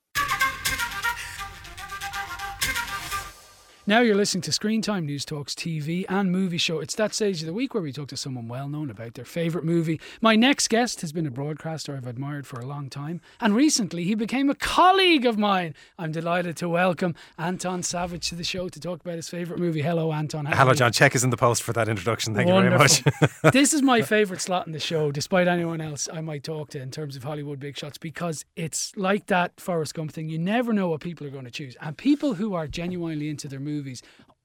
Now you're listening to Screen Time Newstalk's TV and movie show. It's that stage of the week where we talk to someone well known about their favourite movie. My next guest has been a broadcaster I've admired for a long time, and recently he became a colleague of mine. I'm delighted to welcome Anton Savage to the show to talk about his favourite movie. Hello, Anton. Hello, John. Check is in the post for that introduction. Thank Wonderful. you very much. this is my favourite slot in the show, despite anyone else I might talk to in terms of Hollywood big shots, because it's like that Forrest Gump thing. You never know what people are going to choose, and people who are genuinely into their movies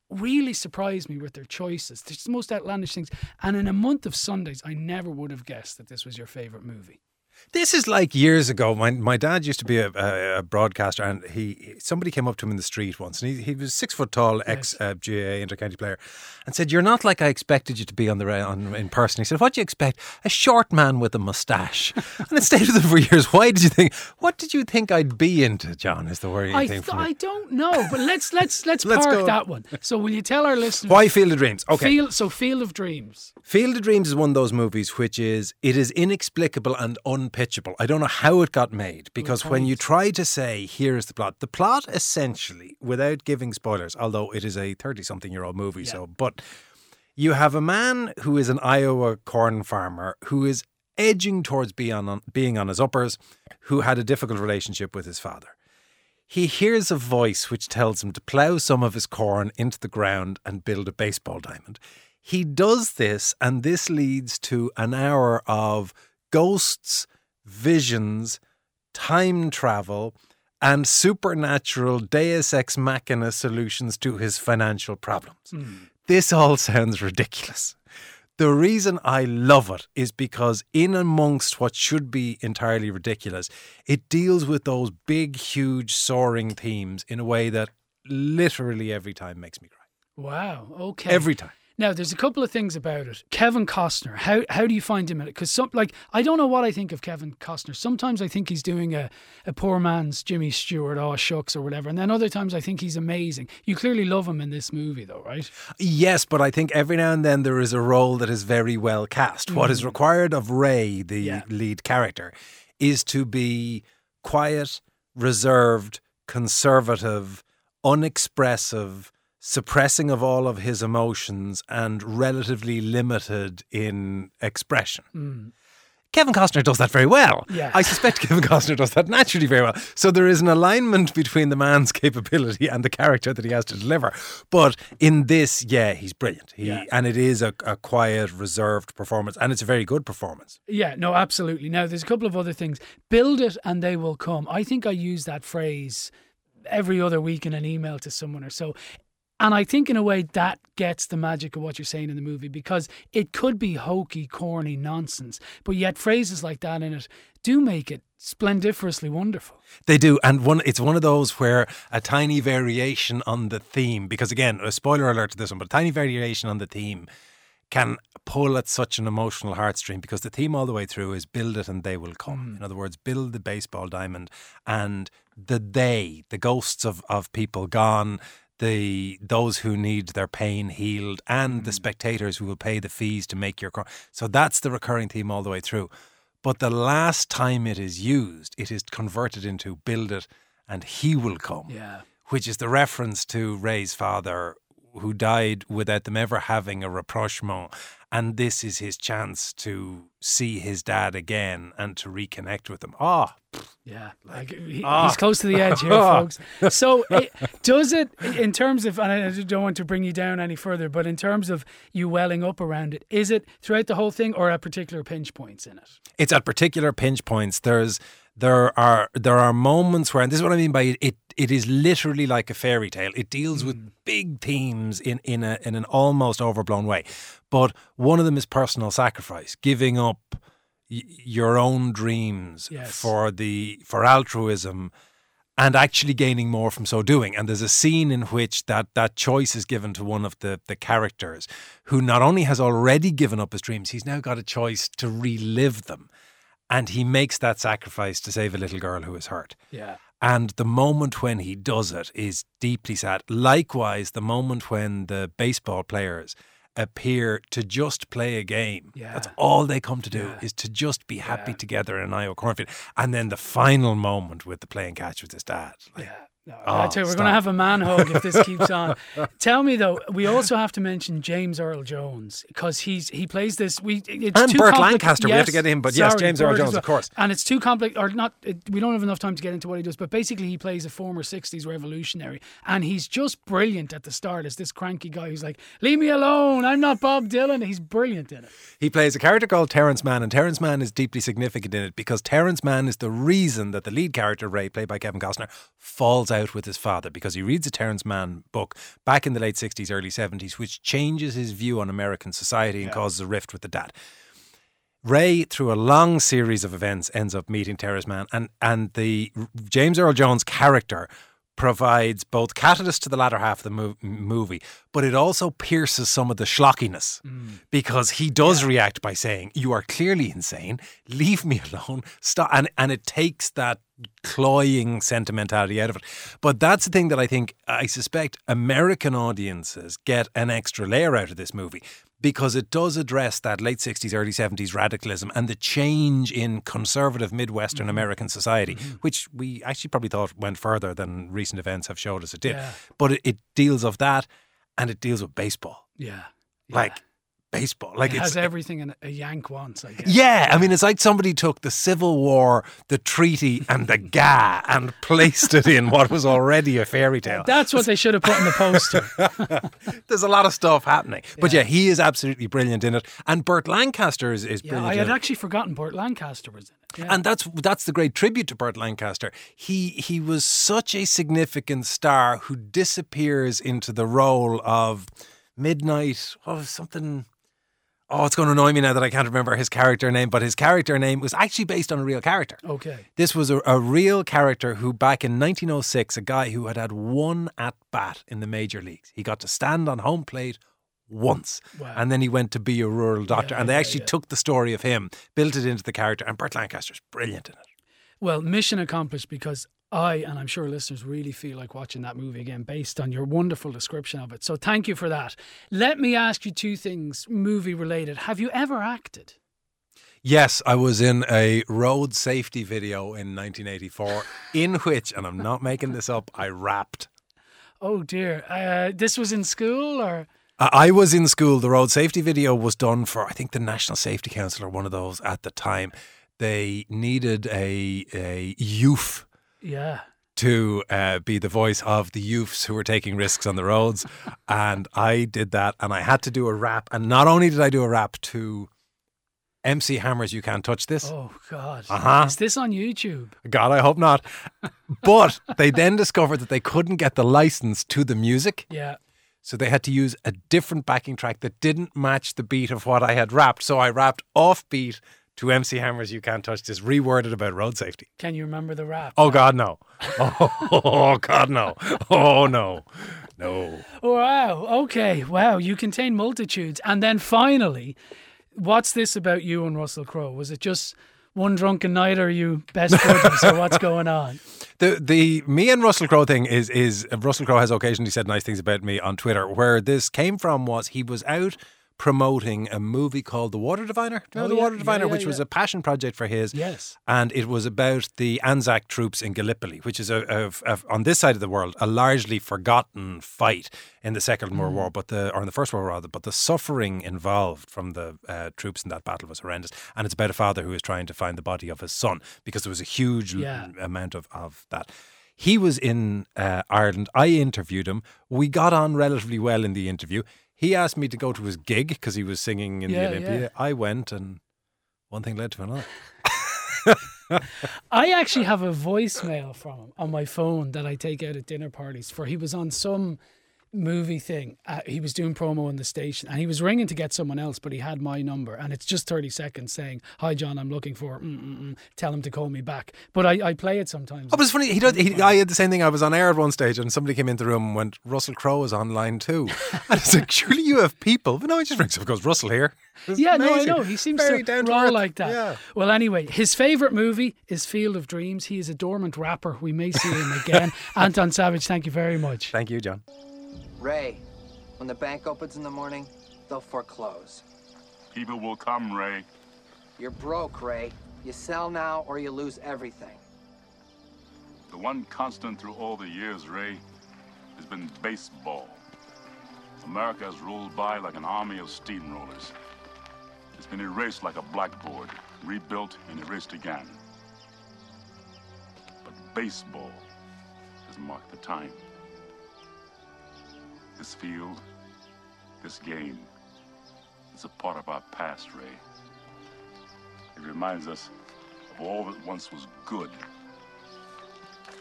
really surprised me with their choices. It's the most outlandish things. And in a month of Sundays, I never would have guessed that this was your favorite movie. This is like years ago. My my dad used to be a, a, a broadcaster, and he somebody came up to him in the street once, and he, he was six foot tall, ex uh, GAA intercounty player, and said, "You're not like I expected you to be on the on in person." He said, "What do you expect? A short man with a moustache?" and it stayed with him for years. Why did you think? What did you think I'd be into, John? Is the worrying I, thing th-. I don't know, but let's let's let's, Let's park go. that one. So will you tell our listeners Why Field of Dreams? Okay. Field, so Field of Dreams. Field of Dreams is one of those movies which is it is inexplicable and unpitchable. I don't know how it got made because when you try to say here is the plot, the plot essentially, without giving spoilers, although it is a thirty-something-year-old movie, so but you have a man who is an Iowa corn farmer who is edging towards being on, being on his uppers, who had a difficult relationship with his father. He hears a voice which tells him to plough some of his corn into the ground and build a baseball diamond. He does this, and this leads to an hour of ghosts, visions, time travel, and supernatural deus ex machina solutions to his financial problems. Hmm. This all sounds ridiculous. The reason I love it is because, in amongst what should be entirely ridiculous, it deals with those big, huge, soaring themes in a way that literally every time makes me cry. Wow. Okay. Every time. Now, there's a couple of things about it. Kevin Costner, how how do you find him in it? Because some like I don't know what I think of Kevin Costner. Sometimes I think he's doing a, a poor man's Jimmy Stewart, oh shucks or whatever, and then other times I think he's amazing. You clearly love him in this movie, though, right? Yes, but I think every now and then there is a role that is very well cast. What is Mm. required of Ray, the lead character, is to be quiet, reserved, conservative, unexpressive, suppressing of all of his emotions, and relatively limited in expression. Mm. Kevin Costner does that very well. Yeah. I suspect Kevin Costner does that naturally very well. So there is an alignment between the man's capability and the character that he has to deliver. But in this, yeah, he's brilliant. He, Yeah. And it is a, a quiet, reserved performance, and it's a very good performance. Yeah, no, absolutely. Now, there's a couple of other things. Build it and they will come. I think I use that phrase every other week in an email to someone or so. And I think, in a way, that gets the magic of what you're saying in the movie because it could be hokey, corny nonsense, but yet phrases like that in it do make it splendiferously wonderful. They do, and one it's one of those where a tiny variation on the theme, because again, a spoiler alert to this one, but a tiny variation on the theme can pull at such an emotional heartstring because the theme all the way through is build it and they will come. Hmm. In other words, build the baseball diamond and the they, the ghosts of, of people gone, the those who need their pain healed, and the mm. spectators who will pay the fees to make your cor- so that's the recurring theme all the way through. But the last time it is used, it is converted into build it and he will come Yeah. which is the reference to Ray's father, who died without them ever having a rapprochement. And this is his chance to see his dad again and to reconnect with him. Ah, Yeah, like he, Ah. he's close to the edge here, Ah. folks. So, it, does it in terms of, and I don't want to bring you down any further, but in terms of you welling up around it, is it throughout the whole thing, or at particular pinch points in it? it's at particular pinch points. There's there are there are moments where, and this is what I mean by it. It, it is literally like a fairy tale. It deals with hmm. big themes in in a in an almost overblown way, but one of them is personal sacrifice, giving up y- your own dreams Yes. for the for altruism and actually gaining more from so doing. And there's a scene in which that that choice is given to one of the the characters who not only has already given up his dreams, he's now got a choice to relive them. And he makes that sacrifice to save a little girl who is hurt. Yeah. And the moment when he does it is deeply sad. Likewise, the moment when the baseball players appear to just play a game. Yeah. That's all they come to do is to just be happy together in an Iowa cornfield. And then the final moment with the playing catch with his dad. Like, Ah, I oh, tell you, we're going to have a man hug if this keeps on. Tell me though, we also have to mention James Earl Jones because he's he plays this. We it's And too Burt compli- Lancaster, we have to Yes, get him, but yes, sorry, James Earl Jones, of course. And it's too complex, or not. It, we don't have enough time to get into what he does, but basically he plays a former '60s revolutionary, and he's just brilliant at the start as this cranky guy who's like, "Leave me alone, I'm not Bob Dylan." He's brilliant in it. He plays a character called Terrence Mann, and Terrence Mann is deeply significant in it because Terrence Mann is the reason that the lead character, Ray, played by Kevin Costner, falls falls out with his father because he reads a Terrence Mann book back in the late 60s, early 70s, which changes his view on American society and Yeah. causes a rift with the dad. Ray, through a long series of events, ends up meeting Terrence Mann, and and the James Earl Jones character provides both catalyst to the latter half of the mo- movie, but it also pierces some of the schlockiness mm. because he does react by saying, "You are clearly insane. Leave me alone. Stop." And and it takes that cloying sentimentality out of it. But that's the thing that I think I suspect American audiences get an extra layer out of this movie because it does address that late 60s, early 70s radicalism and the change in conservative Midwestern mm-hmm. American society, mm-hmm. which we actually probably thought went further than recent events have showed us it did. Yeah. But it, it deals of that and it deals with baseball. Yeah. Like baseball. Like it has everything a Yank wants, I guess. yeah, I mean, it's like somebody took the Civil War, the treaty, and the GAA and placed it in what was already a fairy tale. That's what they should have put in the poster. There's a lot of stuff happening. But yeah, he is absolutely brilliant in it. And Burt Lancaster is, is yeah, brilliant I had actually forgotten Burt Lancaster was in it. Yeah. And that's that's the great tribute to Burt Lancaster. He he was such a significant star who disappears into the role of midnight. Oh, something. Oh, it's going to annoy me now that I can't remember his character name. But his character name was actually based on a real character. okay. This was a, a real character who, back in 1906, a guy who had had one at bat in the major leagues. He got to stand on home plate once, Wow. and then he went to be a rural doctor. Yeah, and they yeah, actually yeah. took the story of him, built it into the character, and Burt Lancaster's brilliant in it. Well, mission accomplished because I, and I'm sure listeners really feel like watching that movie again based on your wonderful description of it. So thank you for that. Let me ask you two things movie related. Have you ever acted? Yes, I was in a road safety video in 1984, in which, and I'm not making this up, I rapped. Oh dear. Uh, this was in school or? I I was in school. The road safety video was done for, I think, the National Safety Council or one of those at the time. They needed a a youth Yeah. to uh, be the voice of the youths who were taking risks on the roads, and I did that. And I had to do a rap. And not only did I do a rap to MC Hammer's "You Can't Touch This," Oh God. Uh-huh. Is this on YouTube? God, I hope not. But they then discovered that they couldn't get the license to the music. Yeah. So they had to use a different backing track that didn't match the beat of what I had rapped. So I rapped off beat to MC Hammer's You Can't Touch This, reworded about road safety. Can you remember the rap? Oh, God, no. Oh, God, no. Oh, no. No. Wow. Okay. Wow. You contain multitudes. And then finally, what's this about you and Russell Crowe? Was it just one drunken night, or are you best buddies, or what's going on? The the me and Russell Crowe thing is is Russell Crowe has occasionally said nice things about me on Twitter. Where this came from was he was out promoting a movie called The Water Diviner. Do you know Oh, The yeah, Water Diviner, yeah, which was a passion project for his. Yes. And it was about the Anzac troops in Gallipoli, which is a, a, a on this side of the world a largely forgotten fight in the Second World Mm. War, but the or in the First World War rather. But the suffering involved from the uh, troops in that battle was horrendous. And it's about a father who is trying to find the body of his son because there was a huge l- amount of, of that. He was in uh, Ireland. I interviewed him. We got on relatively well in the interview. He asked me to go to his gig because he was singing in Yeah, the Olympia. yeah. I went, and one thing led to another. I actually have a voicemail from him on my phone that I take out at dinner parties. For he was on some movie thing. Uh, he was doing promo on the station, and he was ringing to get someone else, but he had my number, and it's just thirty seconds saying, "Hi, John, I'm looking for. Mm-mm-mm. Tell him to call me back." But I, I play it sometimes. Oh, but it's funny. He does. He, I had the same thing. I was on air at one stage, and somebody came into the room and went, "Russell Crowe is online too." and I was like, "Surely you have people?" But no, he just rings up. Goes Russell here. Yeah, no, I know. He seems Very to roll earth. like that. Yeah. Well, anyway, his favourite movie is Field of Dreams. He is a dormant rapper. We may see him again. Anton Savage, thank you very much. Thank you, John. Ray, when the bank opens in the morning, they'll foreclose. People will come, Ray. You're broke, Ray. You sell now or you lose everything. The one constant through all the years, Ray, has been baseball. America has rolled by like an army of steamrollers. It's been erased like a blackboard, rebuilt and erased again. But baseball has marked the time. This field, this game, is a part of our past, Ray. It reminds us of all that once was good,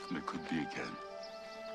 and it could be again.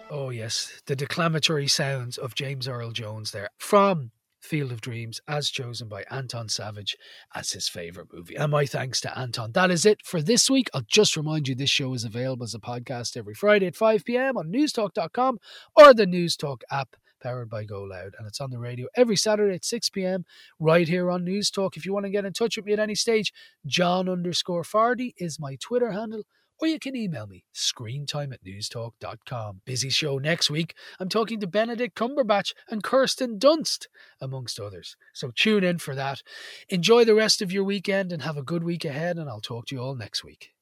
Oh, yes, the declamatory sounds of James Earl Jones there from Field of Dreams, as chosen by Anton Savage as his favourite movie. And my thanks to Anton. That is it for this week. I'll just remind you this show is available as a podcast every Friday at 5 pm on newstalk.com or the Newstalk app powered by GoLoud. And it's on the radio every Saturday at 6 p.m. right here on Newstalk. If you want to get in touch with me at any stage, John underscore Fardy is my Twitter handle. Or you can email me, screentime at newstalk.com. Busy show next week. I'm talking to Benedict Cumberbatch and Kirsten Dunst, amongst others. So tune in for that. Enjoy the rest of your weekend and have a good week ahead, and I'll talk to you all next week.